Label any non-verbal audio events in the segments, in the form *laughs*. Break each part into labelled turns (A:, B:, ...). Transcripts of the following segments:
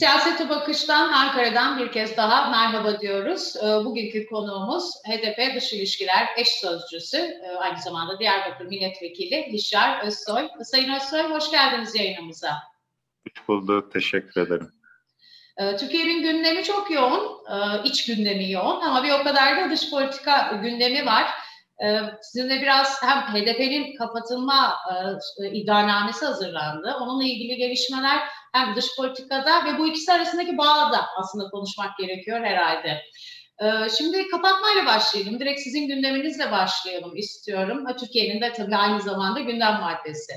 A: Siyasete Bakış'tan Ankara'dan bir kez daha merhaba diyoruz. Ee, bugünkü konuğumuz HDP Dış İlişkiler Eş Sözcüsü, e, aynı zamanda Diyarbakır Milletvekili Dişar Özsoy. Sayın Özsoy hoş geldiniz yayınımıza.
B: Hoş bulduk, teşekkür ederim.
A: Ee, Türkiye'nin gündemi çok yoğun, ee, iç gündemi yoğun ama bir o kadar da dış politika gündemi var. Sizinle biraz hem HDP'nin kapatılma e, iddianamesi hazırlandı. Onunla ilgili gelişmeler hem dış politikada ve bu ikisi arasındaki bağı da aslında konuşmak gerekiyor herhalde. Ee, şimdi kapatmayla başlayalım. Direkt sizin gündeminizle başlayalım istiyorum. Türkiye'nin de tabii aynı zamanda gündem maddesi.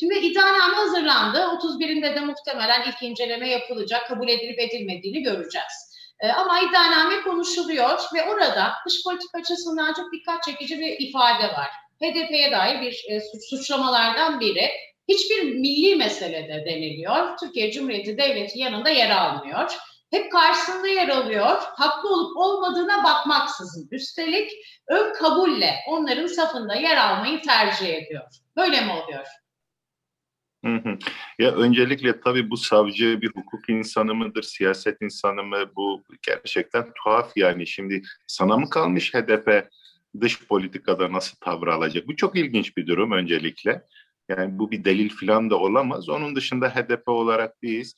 A: Şimdi iddianame hazırlandı. 31'inde de muhtemelen ilk inceleme yapılacak. Kabul edilip edilmediğini göreceğiz. Ee, ama iddianame konuşuluyor ve orada dış politika açısından çok dikkat çekici bir ifade var. HDP'ye dair bir e, suçlamalardan biri hiçbir milli meselede deniliyor. Türkiye Cumhuriyeti Devleti yanında yer almıyor. Hep karşısında yer alıyor. Haklı olup olmadığına bakmaksızın. Üstelik ön kabulle onların safında yer almayı tercih ediyor. Böyle mi oluyor?
B: Ya öncelikle tabii bu savcı bir hukuk insanı mıdır, siyaset insanı mı? Bu gerçekten tuhaf yani. Şimdi sana mı kalmış HDP dış politikada nasıl tavır alacak? Bu çok ilginç bir durum öncelikle. Yani bu bir delil falan da olamaz. Onun dışında HDP olarak biz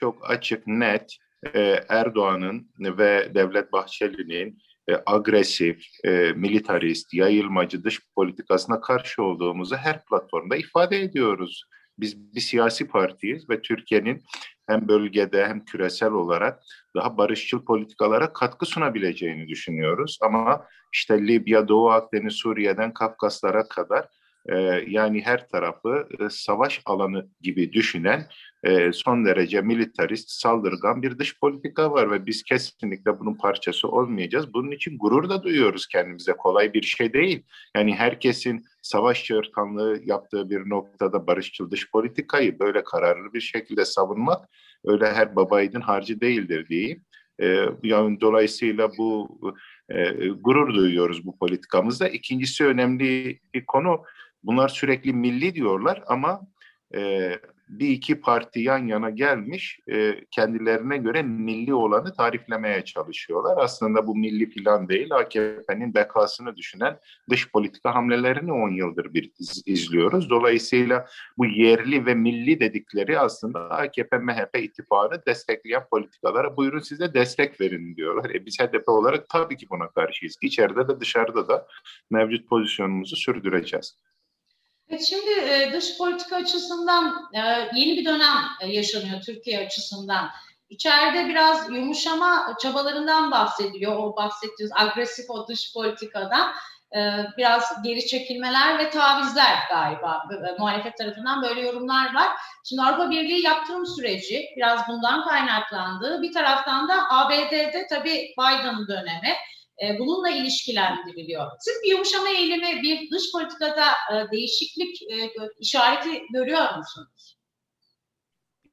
B: çok açık, net e, Erdoğan'ın ve Devlet Bahçeli'nin e, agresif, e, militarist, yayılmacı dış politikasına karşı olduğumuzu her platformda ifade ediyoruz. Biz bir siyasi partiyiz ve Türkiye'nin hem bölgede hem küresel olarak daha barışçıl politikalara katkı sunabileceğini düşünüyoruz. Ama işte Libya, Doğu Akdeniz, Suriye'den Kafkaslara kadar e, yani her tarafı e, savaş alanı gibi düşünen e, son derece militarist, saldırgan bir dış politika var ve biz kesinlikle bunun parçası olmayacağız. Bunun için gurur da duyuyoruz kendimize. Kolay bir şey değil. Yani herkesin savaş çığırtkanlığı yaptığı bir noktada barışçıl dış politikayı böyle kararlı bir şekilde savunmak öyle her babaydın harcı değildir diyeyim. E, yani dolayısıyla bu e, gurur duyuyoruz bu politikamızda. İkincisi önemli bir konu Bunlar sürekli milli diyorlar ama e, bir iki parti yan yana gelmiş e, kendilerine göre milli olanı tariflemeye çalışıyorlar. Aslında bu milli plan değil AKP'nin bekasını düşünen dış politika hamlelerini 10 yıldır bir iz, izliyoruz. Dolayısıyla bu yerli ve milli dedikleri aslında AKP-MHP ittifakını destekleyen politikalara buyurun size destek verin diyorlar. E biz HDP olarak tabii ki buna karşıyız. İçeride de dışarıda da mevcut pozisyonumuzu sürdüreceğiz.
A: Evet, şimdi e, dış politika açısından e, yeni bir dönem e, yaşanıyor Türkiye açısından. İçeride biraz yumuşama çabalarından bahsediliyor. O bahsettiğiniz agresif o dış politikadan biraz geri çekilmeler ve tavizler galiba. Muhalefet tarafından böyle yorumlar var. Şimdi Avrupa Birliği yaptırım süreci biraz bundan kaynaklandı. Bir taraftan da ABD'de tabii Biden dönemi e, bununla ilişkilendiriliyor. Siz bir yumuşama eğilimi, bir dış politikada e, değişiklik e, işareti görüyor musunuz?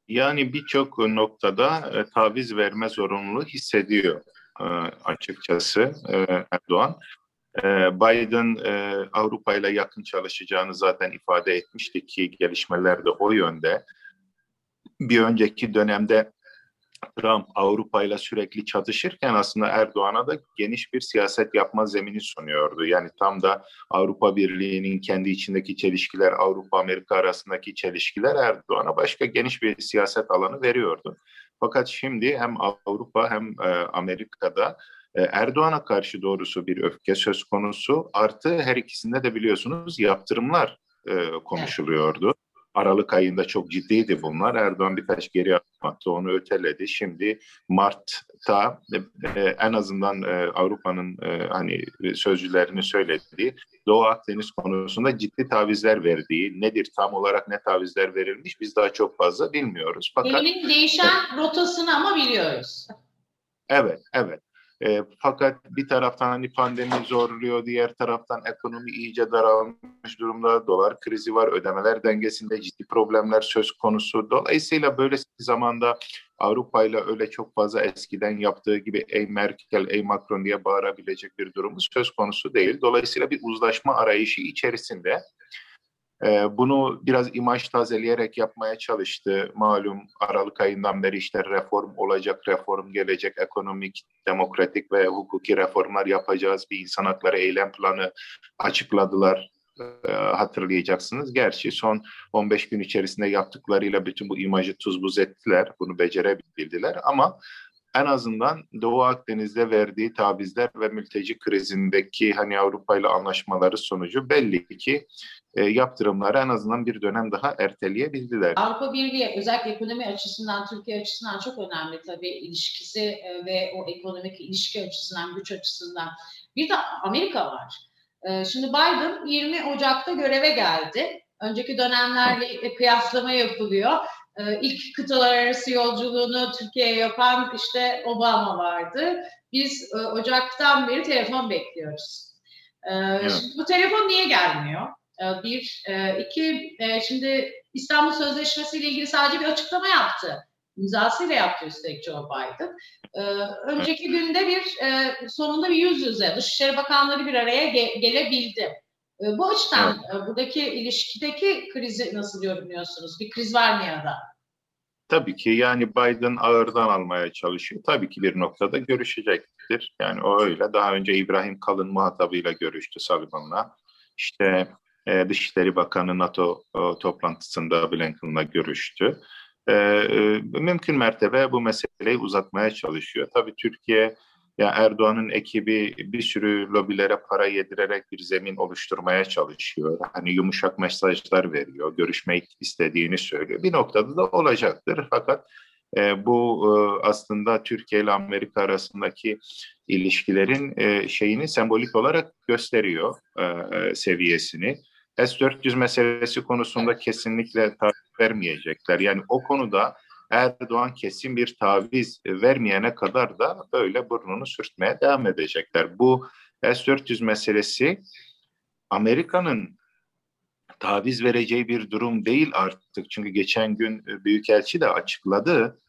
B: Yani birçok noktada taviz verme zorunluluğu hissediyor açıkçası Erdoğan. Biden Avrupa ile yakın çalışacağını zaten ifade etmişti ki gelişmeler de o yönde. Bir önceki dönemde Trump Avrupa ile sürekli çatışırken aslında Erdoğan'a da geniş bir siyaset yapma zemini sunuyordu. Yani tam da Avrupa Birliği'nin kendi içindeki çelişkiler, Avrupa Amerika arasındaki çelişkiler Erdoğan'a başka geniş bir siyaset alanı veriyordu. Fakat şimdi hem Avrupa hem e, Amerika'da e, Erdoğan'a karşı doğrusu bir öfke söz konusu. Artı her ikisinde de biliyorsunuz yaptırımlar e, konuşuluyordu. Aralık ayında çok ciddiydi bunlar. Erdoğan birkaç geri attı, onu öteledi. Şimdi Mart'ta e, en azından e, Avrupa'nın e, hani sözcülerini söylediği Doğu Akdeniz konusunda ciddi tavizler verdiği, nedir tam olarak ne tavizler verilmiş biz daha çok fazla bilmiyoruz.
A: Fakat Elinin değişen rotasını ama biliyoruz.
B: Evet, evet. E, fakat bir taraftan hani pandemi zorluyor, diğer taraftan ekonomi iyice daralmış durumda, dolar krizi var, ödemeler dengesinde ciddi problemler söz konusu. Dolayısıyla böyle zamanda Avrupa ile öyle çok fazla eskiden yaptığı gibi ey Merkel, ey Macron diye bağırabilecek bir durumu söz konusu değil. Dolayısıyla bir uzlaşma arayışı içerisinde e, bunu biraz imaj tazeleyerek yapmaya çalıştı. Malum Aralık ayından beri işte reform olacak, reform gelecek, ekonomik, demokratik ve hukuki reformlar yapacağız. Bir insan hakları eylem planı açıkladılar e, hatırlayacaksınız. Gerçi son 15 gün içerisinde yaptıklarıyla bütün bu imajı tuz buz ettiler. Bunu becerebildiler ama en azından Doğu Akdeniz'de verdiği tavizler ve mülteci krizindeki hani Avrupa ile anlaşmaları sonucu belli ki e, yaptırımları en azından bir dönem daha erteleyebildiler.
A: Avrupa Birliği özellikle ekonomi açısından, Türkiye açısından çok önemli tabii ilişkisi e, ve o ekonomik ilişki açısından, güç açısından. Bir de Amerika var. E, şimdi Biden 20 Ocak'ta göreve geldi. Önceki dönemlerle kıyaslama yapılıyor. E, ilk kıtalar arası yolculuğunu Türkiye'ye yapan işte Obama vardı. Biz Ocak'tan beri telefon bekliyoruz. Evet. Şimdi bu telefon niye gelmiyor? Bir, iki, şimdi İstanbul Sözleşmesi ile ilgili sadece bir açıklama yaptı. İmzasıyla yaptı üstelik Joe Biden. Önceki günde bir sonunda bir yüz yüze Dışişleri Bakanları bir araya ge- gelebildi. Bu açıdan evet. buradaki ilişkideki krizi nasıl yorumluyorsunuz? Bir kriz var mı ya da?
B: Tabii ki yani Biden ağırdan almaya çalışıyor. Tabii ki bir noktada görüşecektir. Yani o öyle. Daha önce İbrahim Kalın muhatabıyla görüştü Sullivan'la. İşte e, Dışişleri Bakanı NATO e, toplantısında Blinken'la görüştü. E, e, mümkün mertebe bu meseleyi uzatmaya çalışıyor. Tabii Türkiye ya Erdoğan'ın ekibi bir sürü lobilere para yedirerek bir zemin oluşturmaya çalışıyor. Hani yumuşak mesajlar veriyor, görüşmek istediğini söylüyor. Bir noktada da olacaktır. Fakat e, bu e, aslında Türkiye ile Amerika arasındaki ilişkilerin e, şeyini sembolik olarak gösteriyor e, e seviyesini. S-400 meselesi konusunda kesinlikle taviz vermeyecekler. Yani o konuda Erdoğan kesin bir taviz vermeyene kadar da böyle burnunu sürtmeye devam edecekler. Bu S-400 meselesi Amerika'nın taviz vereceği bir durum değil artık. Çünkü geçen gün Büyükelçi de açıkladı.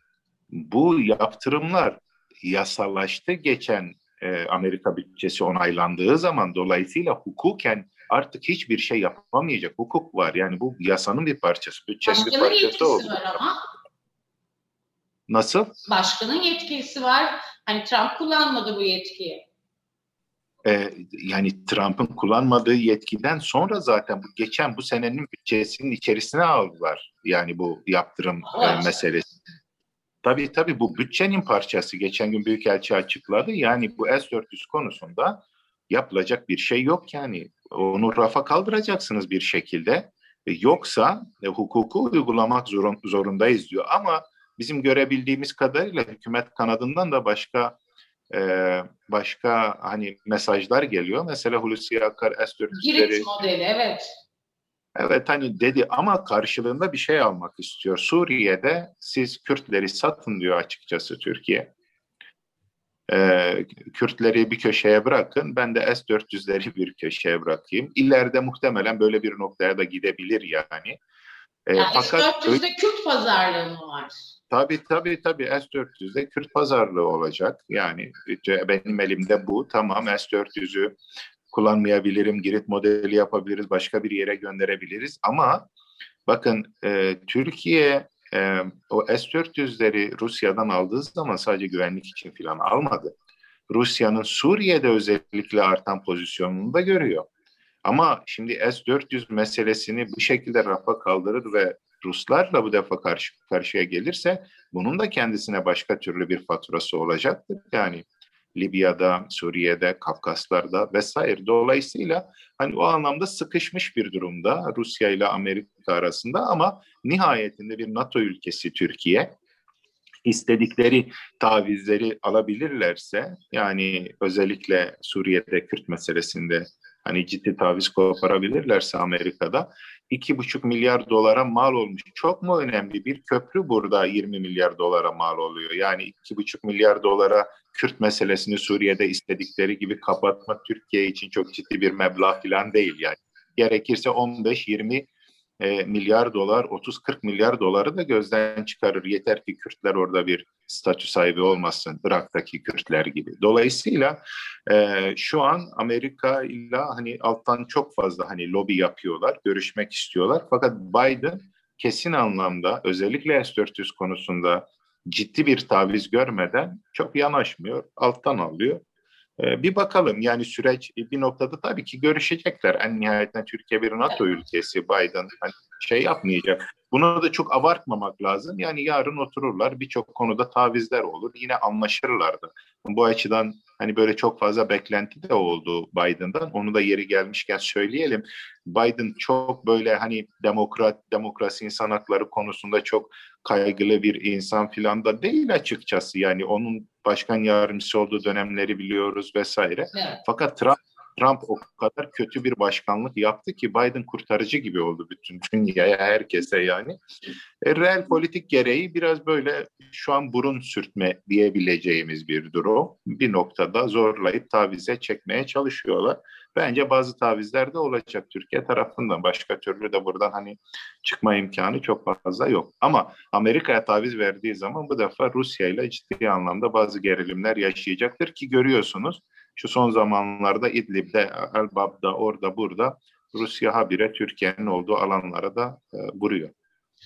B: Bu yaptırımlar yasallaştı geçen e, Amerika bütçesi onaylandığı zaman dolayısıyla hukuken artık hiçbir şey yapamayacak hukuk var. Yani bu yasanın bir parçası, bütçenin
A: Başkanın
B: bir parçası
A: oldu. var ama.
B: Nasıl?
A: Başkanın yetkisi var. Hani Trump kullanmadı bu yetkiyi.
B: Ee, yani Trump'ın kullanmadığı yetkiden sonra zaten bu geçen bu senenin bütçesinin içerisine aldılar. Yani bu yaptırım e, meselesi. Tabii tabii bu bütçenin parçası. Geçen gün Büyükelçi açıkladı. Yani bu S-400 konusunda yapılacak bir şey yok yani. Onu rafa kaldıracaksınız bir şekilde. E, yoksa e, hukuku uygulamak zorun, zorundayız diyor. Ama bizim görebildiğimiz kadarıyla hükümet kanadından da başka e, başka hani mesajlar geliyor. Mesela Hulusi Akar S-400'leri...
A: Girit modeli evet.
B: Evet hani dedi ama karşılığında bir şey almak istiyor. Suriye'de siz Kürtleri satın diyor açıkçası Türkiye e, Kürtleri bir köşeye bırakın, ben de S-400'leri bir köşeye bırakayım. İleride muhtemelen böyle bir noktaya da gidebilir yani.
A: E, yani fakat S-400'de Kürt pazarlığı mı var?
B: Tabii tabii tabii S-400'de Kürt pazarlığı olacak. Yani benim elimde bu. Tamam S-400'ü kullanmayabilirim, Girit modeli yapabiliriz, başka bir yere gönderebiliriz. Ama bakın e, Türkiye e, o S-400'leri Rusya'dan aldığı zaman sadece güvenlik için falan almadı. Rusya'nın Suriye'de özellikle artan pozisyonunu da görüyor. Ama şimdi S-400 meselesini bu şekilde rafa kaldırır ve Ruslarla bu defa karşı karşıya gelirse bunun da kendisine başka türlü bir faturası olacaktır. Yani Libya'da, Suriye'de, Kafkaslar'da vesaire. Dolayısıyla hani o anlamda sıkışmış bir durumda Rusya ile Amerika arasında ama nihayetinde bir NATO ülkesi Türkiye istedikleri tavizleri alabilirlerse yani özellikle Suriye'de Kürt meselesinde hani ciddi taviz koparabilirlerse Amerika'da iki buçuk milyar dolara mal olmuş. Çok mu önemli? Bir köprü burada 20 milyar dolara mal oluyor. Yani iki buçuk milyar dolara Kürt meselesini Suriye'de istedikleri gibi kapatmak Türkiye için çok ciddi bir meblağ falan değil yani. Gerekirse 15-20 e, milyar dolar, 30-40 milyar doları da gözden çıkarır. Yeter ki Kürtler orada bir statü sahibi olmasın, Irak'taki Kürtler gibi. Dolayısıyla e, şu an Amerika ile hani alttan çok fazla hani lobi yapıyorlar, görüşmek istiyorlar. Fakat Biden kesin anlamda özellikle S-400 konusunda ciddi bir taviz görmeden çok yanaşmıyor, alttan alıyor. Ee, bir bakalım yani süreç bir noktada tabii ki görüşecekler. En nihayetinde Türkiye bir NATO ülkesi Biden hani şey yapmayacak. Bunu da çok abartmamak lazım. Yani yarın otururlar birçok konuda tavizler olur. Yine anlaşırlar da. Bu açıdan hani böyle çok fazla beklenti de oldu Biden'dan. Onu da yeri gelmişken söyleyelim. Biden çok böyle hani demokrat, demokrasi insan hakları konusunda çok kaygılı bir insan filan da değil açıkçası. Yani onun başkan yardımcısı olduğu dönemleri biliyoruz vesaire. Evet. Fakat Trump Trump o kadar kötü bir başkanlık yaptı ki Biden kurtarıcı gibi oldu bütün dünyaya, herkese yani. E, real politik gereği biraz böyle şu an burun sürtme diyebileceğimiz bir durum. Bir noktada zorlayıp tavize çekmeye çalışıyorlar. Bence bazı tavizler de olacak Türkiye tarafından. Başka türlü de buradan hani çıkma imkanı çok fazla yok. Ama Amerika'ya taviz verdiği zaman bu defa Rusya ile ciddi anlamda bazı gerilimler yaşayacaktır ki görüyorsunuz şu son zamanlarda İdlib'de, Elbap'da, orada, burada Rusya habire Türkiye'nin olduğu alanlara da e, vuruyor.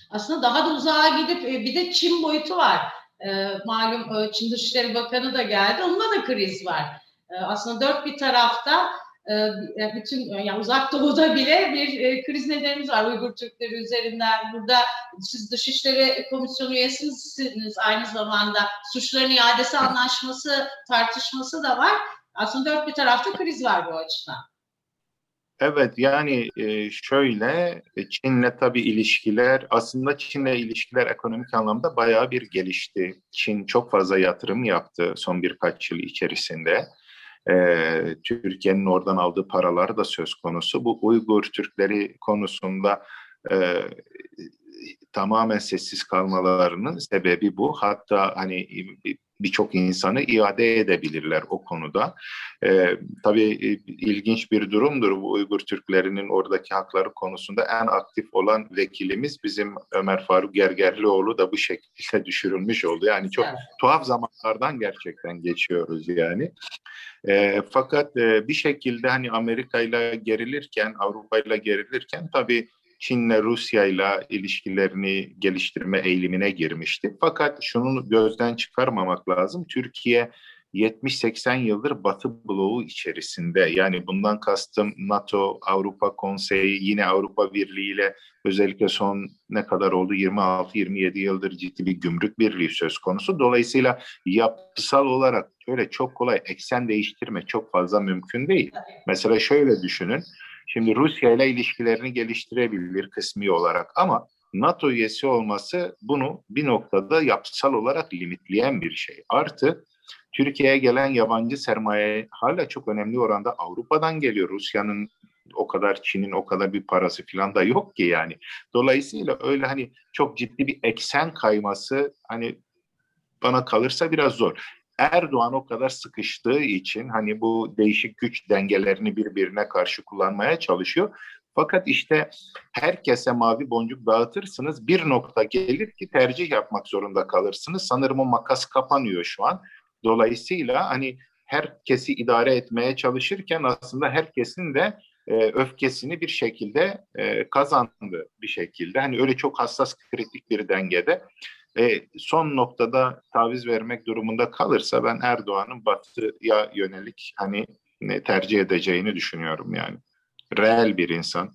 A: Aslında daha da uzağa gidip e, bir de Çin boyutu var. E, malum e, Çin Dışişleri Bakanı da geldi. Onunla da kriz var. E, aslında dört bir tarafta e, e bütün yani uzak doğuda bile bir e, kriz nedenimiz var Uygur Türkleri üzerinden. Burada siz Dışişleri Komisyonu üyesiniz aynı zamanda suçların iadesi anlaşması tartışması da var. Aslında dört bir tarafta kriz var bu açıdan.
B: Evet yani e, şöyle e, Çin'le tabii ilişkiler aslında Çin'le ilişkiler ekonomik anlamda bayağı bir gelişti. Çin çok fazla yatırım yaptı son birkaç yıl içerisinde. Ee, Türkiye'nin oradan aldığı paralar da söz konusu. Bu Uygur Türkleri konusunda e, tamamen sessiz kalmalarının sebebi bu. Hatta hani birçok insanı iade edebilirler o konuda. Ee, tabii e, ilginç bir durumdur bu Uygur Türklerinin oradaki hakları konusunda en aktif olan vekilimiz bizim Ömer Faruk Gergerlioğlu da bu şekilde düşürülmüş oldu. Yani çok evet. tuhaf zamanlardan gerçekten geçiyoruz yani. E, fakat e, bir şekilde hani Amerika ile gerilirken, Avrupa ile gerilirken tabii Çin'le Rusya'yla ilişkilerini geliştirme eğilimine girmişti. Fakat şunu gözden çıkarmamak lazım. Türkiye 70-80 yıldır Batı bloğu içerisinde yani bundan kastım NATO, Avrupa Konseyi, yine Avrupa Birliği ile özellikle son ne kadar oldu 26-27 yıldır ciddi bir gümrük birliği söz konusu. Dolayısıyla yapısal olarak öyle çok kolay eksen değiştirme çok fazla mümkün değil. Mesela şöyle düşünün Şimdi Rusya ile ilişkilerini geliştirebilir kısmi olarak ama NATO üyesi olması bunu bir noktada yapısal olarak limitleyen bir şey. Artı Türkiye'ye gelen yabancı sermaye hala çok önemli oranda Avrupa'dan geliyor. Rusya'nın o kadar Çin'in o kadar bir parası falan da yok ki yani. Dolayısıyla öyle hani çok ciddi bir eksen kayması hani bana kalırsa biraz zor. Erdoğan o kadar sıkıştığı için hani bu değişik güç dengelerini birbirine karşı kullanmaya çalışıyor. Fakat işte herkese mavi boncuk dağıtırsınız bir nokta gelir ki tercih yapmak zorunda kalırsınız. Sanırım o makas kapanıyor şu an. Dolayısıyla hani herkesi idare etmeye çalışırken aslında herkesin de e, öfkesini bir şekilde e, kazandı bir şekilde. Hani öyle çok hassas kritik bir dengede e, son noktada taviz vermek durumunda kalırsa ben Erdoğan'ın batıya yönelik hani ne tercih edeceğini düşünüyorum yani. Reel bir insan.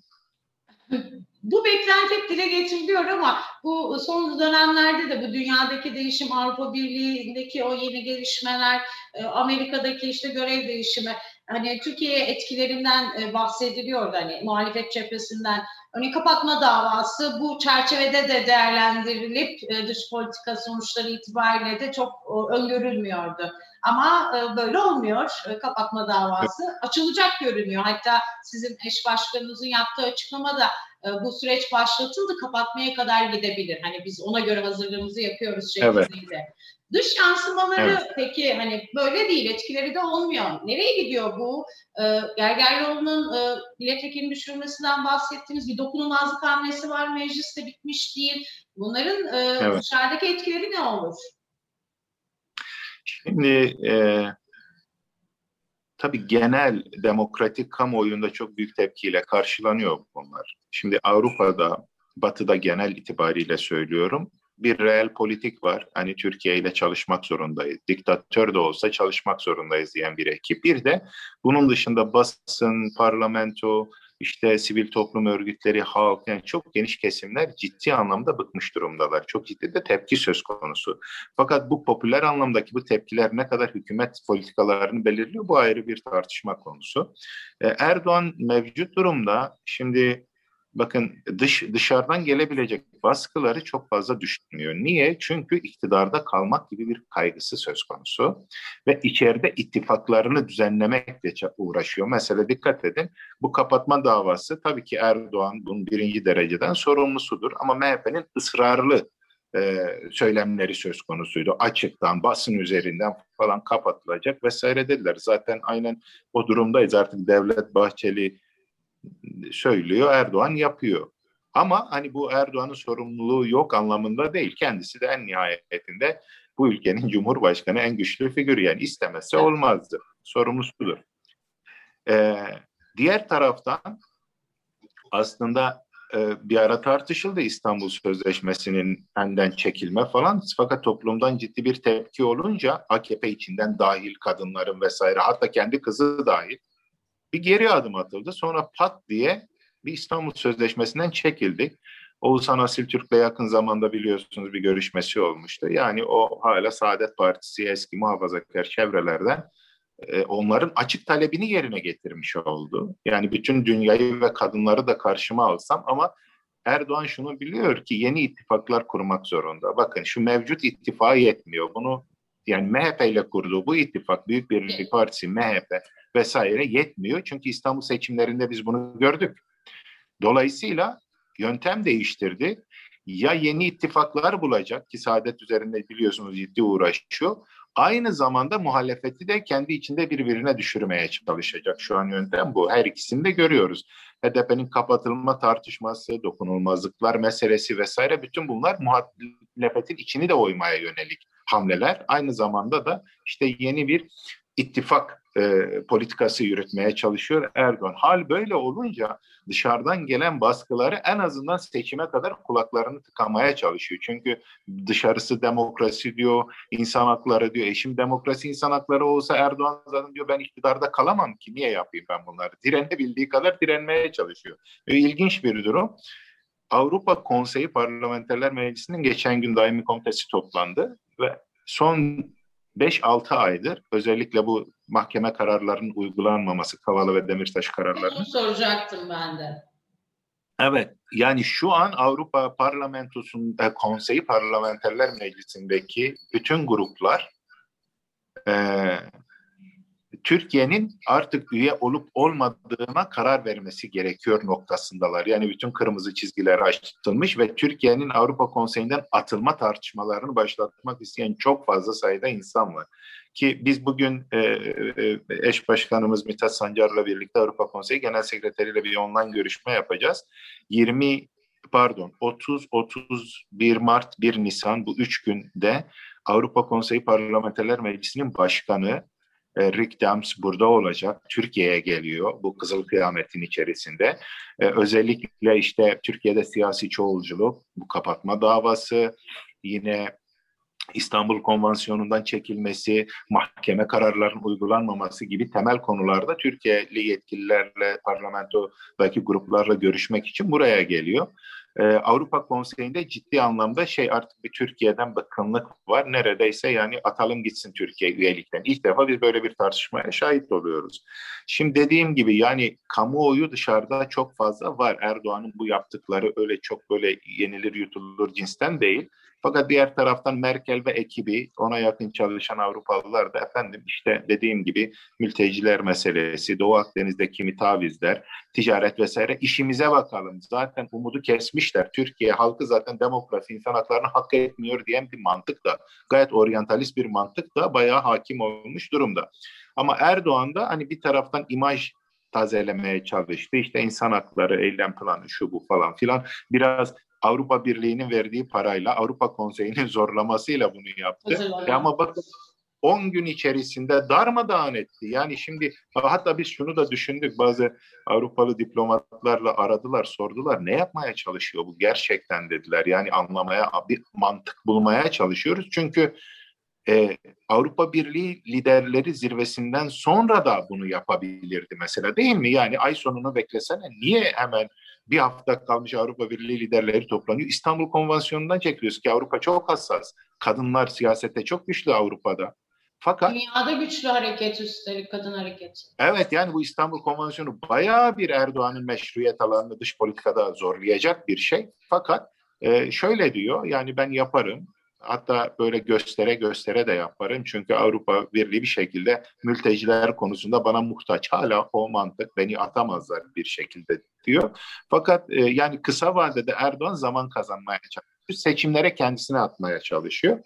B: *laughs*
A: Bu beklenti hep dile getiriliyor ama bu son dönemlerde de bu dünyadaki değişim, Avrupa Birliği'ndeki o yeni gelişmeler, e, Amerika'daki işte görev değişimi, hani Türkiye'ye etkilerinden e, bahsediliyordu hani muhalefet cephesinden Örneğin kapatma davası bu çerçevede de değerlendirilip e, dış politika sonuçları itibariyle de çok e, öngörülmüyordu. Ama e, böyle olmuyor. E, kapatma davası açılacak görünüyor. Hatta sizin eş başkanınızın yaptığı açıklamada bu süreç başlatıldı, kapatmaya kadar gidebilir. Hani biz ona göre hazırlığımızı yapıyoruz şeklinde. Evet. Dış yansımaları evet. peki hani böyle değil, etkileri de olmuyor. Nereye gidiyor bu? E, Gergerlioğlu'nun e, milletvekilinin düşürülmesinden bahsettiğiniz bir dokunulmazlık hamlesi var mecliste bitmiş değil. Bunların e, evet. dışarıdaki etkileri ne olur?
B: Şimdi e, tabii genel demokratik kamuoyunda çok büyük tepkiyle karşılanıyor bunlar. Şimdi Avrupa'da, Batı'da genel itibariyle söylüyorum bir reel politik var. Hani Türkiye ile çalışmak zorundayız. Diktatör de olsa çalışmak zorundayız diyen bir ekip. Bir de bunun dışında basın, parlamento, işte sivil toplum örgütleri, halk yani çok geniş kesimler ciddi anlamda bıkmış durumdalar. Çok ciddi de tepki söz konusu. Fakat bu popüler anlamdaki bu tepkiler ne kadar hükümet politikalarını belirliyor bu ayrı bir tartışma konusu. Ee, Erdoğan mevcut durumda şimdi bakın dış dışarıdan gelebilecek baskıları çok fazla düşünmüyor. Niye? Çünkü iktidarda kalmak gibi bir kaygısı söz konusu ve içeride ittifaklarını düzenlemekle uğraşıyor. Mesela dikkat edin bu kapatma davası tabii ki Erdoğan bunun birinci dereceden sorumlusudur ama MHP'nin ısrarlı e, söylemleri söz konusuydu. Açıktan, basın üzerinden falan kapatılacak vesaire dediler. Zaten aynen o durumdayız artık Devlet Bahçeli söylüyor, Erdoğan yapıyor. Ama hani bu Erdoğan'ın sorumluluğu yok anlamında değil. Kendisi de en nihayetinde bu ülkenin cumhurbaşkanı en güçlü figürü yani istemezse olmazdı. Sorumlusudur. Ee, diğer taraftan aslında e, bir ara tartışıldı İstanbul Sözleşmesi'nin benden çekilme falan. Fakat toplumdan ciddi bir tepki olunca AKP içinden dahil kadınların vesaire hatta kendi kızı dahil bir geri adım atıldı. Sonra pat diye bir İstanbul Sözleşmesi'nden çekildik. Oğuzhan Asil Türk'le yakın zamanda biliyorsunuz bir görüşmesi olmuştu. Yani o hala Saadet Partisi eski muhafazakar çevrelerden e, onların açık talebini yerine getirmiş oldu. Yani bütün dünyayı ve kadınları da karşıma alsam ama Erdoğan şunu biliyor ki yeni ittifaklar kurmak zorunda. Bakın şu mevcut ittifak yetmiyor. Bunu yani MHP ile kurduğu bu ittifak Büyük Birlik Partisi, MHP vesaire yetmiyor. Çünkü İstanbul seçimlerinde biz bunu gördük. Dolayısıyla yöntem değiştirdi. Ya yeni ittifaklar bulacak ki Saadet üzerinde biliyorsunuz ciddi uğraşıyor. Aynı zamanda muhalefeti de kendi içinde birbirine düşürmeye çalışacak. Şu an yöntem bu. Her ikisini de görüyoruz. HDP'nin kapatılma tartışması, dokunulmazlıklar meselesi vesaire bütün bunlar muhalefetin içini de oymaya yönelik hamleler. Aynı zamanda da işte yeni bir ittifak e, politikası yürütmeye çalışıyor Erdoğan. Hal böyle olunca dışarıdan gelen baskıları en azından seçime kadar kulaklarını tıkamaya çalışıyor. Çünkü dışarısı demokrasi diyor, insan hakları diyor. Eşim demokrasi insan hakları olsa Erdoğan zaten diyor ben iktidarda kalamam ki niye yapayım ben bunları? Direnebildiği kadar direnmeye çalışıyor. Ve ilginç bir durum. Avrupa Konseyi Parlamenterler Meclisi'nin geçen gün daimi komitesi toplandı ve son 5-6 aydır özellikle bu mahkeme kararlarının uygulanmaması, Kavala ve Demirtaş kararlarının. Bunu
A: soracaktım ben de.
B: Evet, yani şu an Avrupa Parlamentosu'nda, Konseyi Parlamenterler Meclisi'ndeki bütün gruplar e, Türkiye'nin artık üye olup olmadığına karar vermesi gerekiyor noktasındalar. Yani bütün kırmızı çizgiler açılmış ve Türkiye'nin Avrupa Konseyi'nden atılma tartışmalarını başlatmak isteyen çok fazla sayıda insan var. Ki biz bugün e, e, eş başkanımız Mithat Sancar'la birlikte Avrupa Konseyi Genel Sekreteriyle bir online görüşme yapacağız. 20 pardon 30 31 Mart 1 Nisan bu üç günde Avrupa Konseyi Parlamenterler Meclisi'nin başkanı e, Rick Dams burada olacak. Türkiye'ye geliyor bu Kızıl Kıyamet'in içerisinde. E, özellikle işte Türkiye'de siyasi çoğulculuk, bu kapatma davası, yine İstanbul Konvansiyonu'ndan çekilmesi, mahkeme kararlarının uygulanmaması gibi temel konularda Türkiye'li yetkililerle, parlamentodaki gruplarla görüşmek için buraya geliyor e, Avrupa Konseyi'nde ciddi anlamda şey artık bir Türkiye'den bakımlık var. Neredeyse yani atalım gitsin Türkiye üyelikten. İlk defa biz böyle bir tartışmaya şahit oluyoruz. Şimdi dediğim gibi yani kamuoyu dışarıda çok fazla var. Erdoğan'ın bu yaptıkları öyle çok böyle yenilir yutulur cinsten değil. Fakat diğer taraftan Merkel ve ekibi ona yakın çalışan Avrupalılar da efendim işte dediğim gibi mülteciler meselesi, Doğu Akdeniz'de kimi tavizler, ticaret vesaire işimize bakalım. Zaten umudu kesmişler. Türkiye halkı zaten demokrasi, insan haklarını hak etmiyor diyen bir mantık da gayet oryantalist bir mantık da bayağı hakim olmuş durumda. Ama Erdoğan da hani bir taraftan imaj tazelemeye çalıştı. İşte insan hakları, eylem planı, şu bu falan filan. Biraz Avrupa Birliği'nin verdiği parayla, Avrupa Konseyi'nin *laughs* zorlamasıyla bunu yaptı. E ama bakın 10 gün içerisinde darmadağın etti. Yani şimdi hatta biz şunu da düşündük. Bazı Avrupalı diplomatlarla aradılar, sordular. Ne yapmaya çalışıyor bu gerçekten dediler. Yani anlamaya, bir mantık bulmaya çalışıyoruz. Çünkü e, Avrupa Birliği liderleri zirvesinden sonra da bunu yapabilirdi mesela değil mi? Yani ay sonunu beklesene niye hemen bir hafta kalmış Avrupa Birliği liderleri toplanıyor. İstanbul Konvansiyonu'ndan çekiliyoruz ki Avrupa çok hassas. Kadınlar siyasette çok güçlü Avrupa'da.
A: Fakat Dünyada güçlü hareket üstelik kadın hareket.
B: Evet yani bu İstanbul Konvansiyonu bayağı bir Erdoğan'ın meşruiyet alanını dış politikada zorlayacak bir şey. Fakat e, şöyle diyor yani ben yaparım Hatta böyle göstere göstere de yaparım. Çünkü Avrupa Birliği bir şekilde mülteciler konusunda bana muhtaç. Hala o mantık beni atamazlar bir şekilde diyor. Fakat e, yani kısa vadede Erdoğan zaman kazanmaya çalışıyor. Seçimlere kendisine atmaya çalışıyor.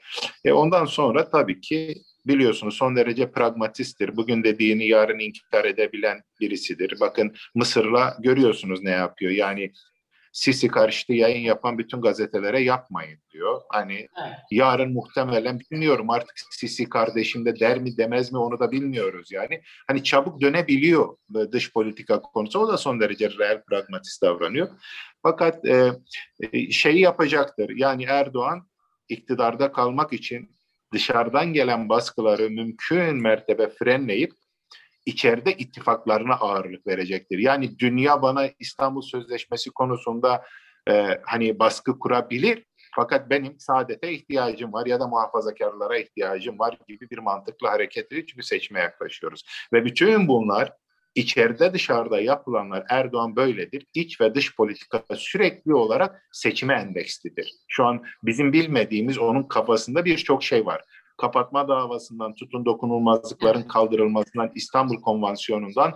B: E, ondan sonra tabii ki biliyorsunuz son derece pragmatisttir. Bugün dediğini yarın inkar edebilen birisidir. Bakın Mısır'la görüyorsunuz ne yapıyor. Yani Sisi karşıtı yayın yapan bütün gazetelere yapmayın diyor. Hani evet. yarın muhtemelen bilmiyorum artık Sisi kardeşim de der mi demez mi onu da bilmiyoruz yani. Hani çabuk dönebiliyor dış politika konusu. O da son derece real pragmatist davranıyor. Fakat e, e, şeyi yapacaktır. Yani Erdoğan iktidarda kalmak için dışarıdan gelen baskıları mümkün mertebe frenleyip içeride ittifaklarına ağırlık verecektir. Yani dünya bana İstanbul Sözleşmesi konusunda e, hani baskı kurabilir fakat benim saadete ihtiyacım var ya da muhafazakarlara ihtiyacım var gibi bir mantıkla hareket edip bir seçime yaklaşıyoruz. Ve bütün bunlar içeride dışarıda yapılanlar Erdoğan böyledir. İç ve dış politika sürekli olarak seçime endekslidir. Şu an bizim bilmediğimiz onun kafasında birçok şey var kapatma davasından tutun dokunulmazlıkların kaldırılmasından İstanbul Konvansiyonu'ndan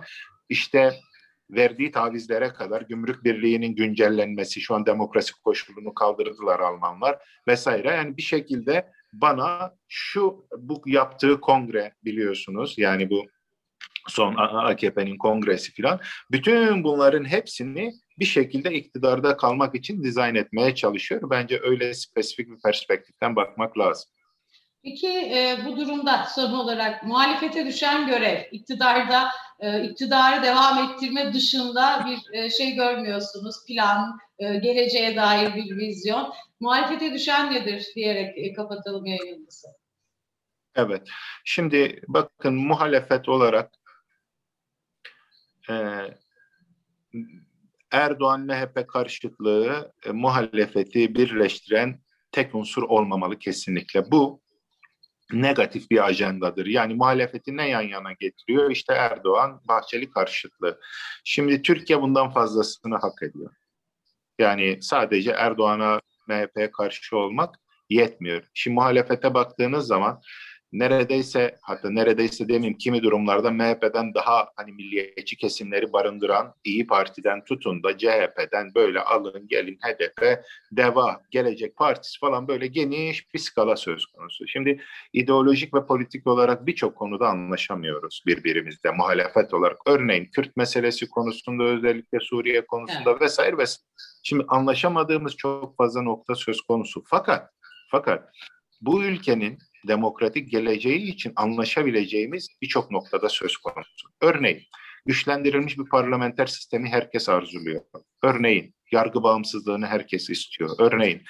B: işte verdiği tavizlere kadar gümrük birliğinin güncellenmesi şu an demokrasi koşulunu kaldırdılar Almanlar vesaire yani bir şekilde bana şu bu yaptığı kongre biliyorsunuz yani bu son AKP'nin kongresi filan bütün bunların hepsini bir şekilde iktidarda kalmak için dizayn etmeye çalışıyor. Bence öyle spesifik bir perspektiften bakmak lazım.
A: Peki e, bu durumda son olarak muhalefete düşen görev, iktidarda e, iktidarı devam ettirme dışında bir e, şey görmüyorsunuz, plan, e, geleceğe dair bir vizyon. Muhalefete düşen nedir diyerek e, kapatalım yayınımızı.
B: Evet, şimdi bakın muhalefet olarak e, Erdoğan MHP karşıtlığı e, muhalefeti birleştiren tek unsur olmamalı kesinlikle. Bu negatif bir ajandadır. Yani muhalefeti ne yan yana getiriyor? İşte Erdoğan, Bahçeli karşıtlığı. Şimdi Türkiye bundan fazlasını hak ediyor. Yani sadece Erdoğan'a MHP'ye karşı olmak yetmiyor. Şimdi muhalefete baktığınız zaman neredeyse hatta neredeyse demeyeyim kimi durumlarda MHP'den daha hani milliyetçi kesimleri barındıran İyi Parti'den tutun da CHP'den böyle alın gelin HDP, DEVA, Gelecek Partisi falan böyle geniş bir skala söz konusu. Şimdi ideolojik ve politik olarak birçok konuda anlaşamıyoruz birbirimizle muhalefet olarak. Örneğin Kürt meselesi konusunda özellikle Suriye konusunda evet. vesaire vesaire. Şimdi anlaşamadığımız çok fazla nokta söz konusu. Fakat fakat bu ülkenin demokratik geleceği için anlaşabileceğimiz birçok noktada söz konusu. Örneğin güçlendirilmiş bir parlamenter sistemi herkes arzuluyor. Örneğin yargı bağımsızlığını herkes istiyor. Örneğin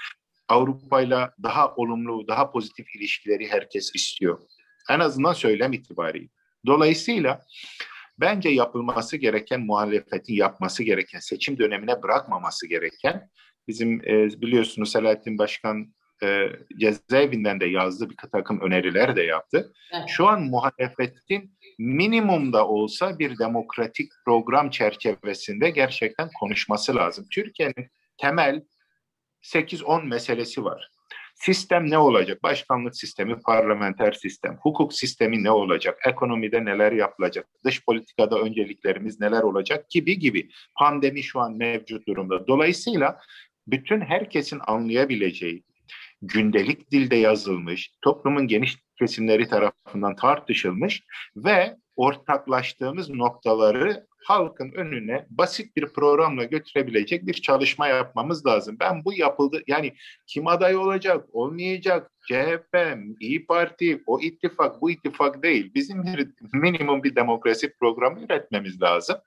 B: Avrupa'yla daha olumlu, daha pozitif ilişkileri herkes istiyor. En azından söylem itibariyle. Dolayısıyla bence yapılması gereken muhalefetin yapması gereken, seçim dönemine bırakmaması gereken bizim e, biliyorsunuz Selahattin Başkan e, cezaevinden de yazdı bir takım öneriler de yaptı. Evet. Şu an muhalefetin minimumda olsa bir demokratik program çerçevesinde gerçekten konuşması lazım. Türkiye'nin temel 8-10 meselesi var. Sistem ne olacak? Başkanlık sistemi, parlamenter sistem, hukuk sistemi ne olacak? Ekonomide neler yapılacak? Dış politikada önceliklerimiz neler olacak? Gibi gibi. Pandemi şu an mevcut durumda. Dolayısıyla bütün herkesin anlayabileceği, gündelik dilde yazılmış, toplumun geniş kesimleri tarafından tartışılmış ve ortaklaştığımız noktaları halkın önüne basit bir programla götürebilecek bir çalışma yapmamız lazım. Ben bu yapıldı yani kim aday olacak, olmayacak, CHP, İyi Parti, o ittifak, bu ittifak değil. Bizim bir minimum bir demokrasi programı üretmemiz lazım.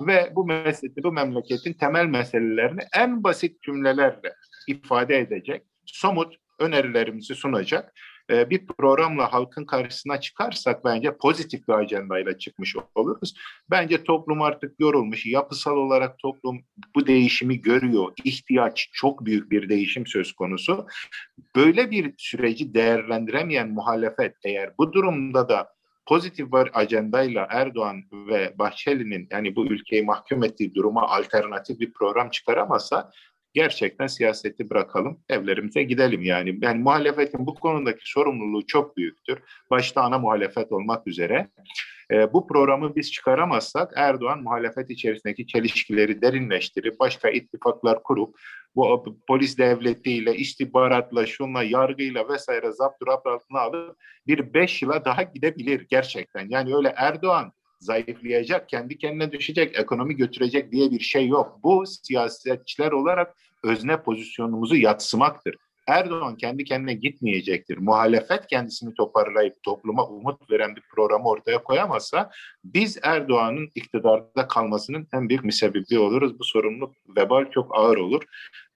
B: Ve bu meselesi, bu memleketin temel meselelerini en basit cümlelerle ifade edecek, somut önerilerimizi sunacak e, bir programla halkın karşısına çıkarsak bence pozitif bir ajandayla çıkmış oluruz. Bence toplum artık yorulmuş. Yapısal olarak toplum bu değişimi görüyor. İhtiyaç çok büyük bir değişim söz konusu. Böyle bir süreci değerlendiremeyen muhalefet eğer bu durumda da pozitif bir ajandayla Erdoğan ve Bahçeli'nin yani bu ülkeyi mahkum ettiği duruma alternatif bir program çıkaramazsa gerçekten siyaseti bırakalım, evlerimize gidelim yani. Yani muhalefetin bu konudaki sorumluluğu çok büyüktür. Başta ana muhalefet olmak üzere. E, bu programı biz çıkaramazsak Erdoğan muhalefet içerisindeki çelişkileri derinleştirip başka ittifaklar kurup bu polis devletiyle, istihbaratla, şunla, yargıyla vesaire zapturapt altına alıp bir beş yıla daha gidebilir gerçekten. Yani öyle Erdoğan zayıflayacak, kendi kendine düşecek, ekonomi götürecek diye bir şey yok. Bu siyasetçiler olarak özne pozisyonumuzu yatsımaktır. Erdoğan kendi kendine gitmeyecektir. Muhalefet kendisini toparlayıp topluma umut veren bir programı ortaya koyamazsa biz Erdoğan'ın iktidarda kalmasının en büyük müsebbibi oluruz. Bu sorumluluk vebal çok ağır olur.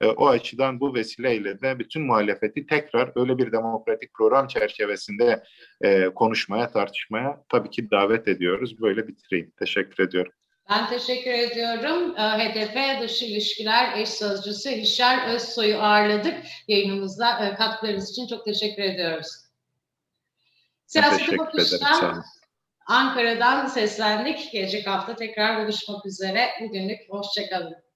B: E, o açıdan bu vesileyle de bütün muhalefeti tekrar öyle bir demokratik program çerçevesinde e, konuşmaya, tartışmaya tabii ki davet ediyoruz. Böyle bitireyim. Teşekkür ediyorum.
A: Ben teşekkür ediyorum. Ee, HDP Dış İlişkiler Eş Sözcüsü Hişar Özsoy'u ağırladık yayınımızda. Ee, katkılarınız için çok teşekkür ediyoruz. Siyasete bakışta Ankara'dan seslendik. Gelecek hafta tekrar buluşmak üzere. Bugünlük hoşçakalın.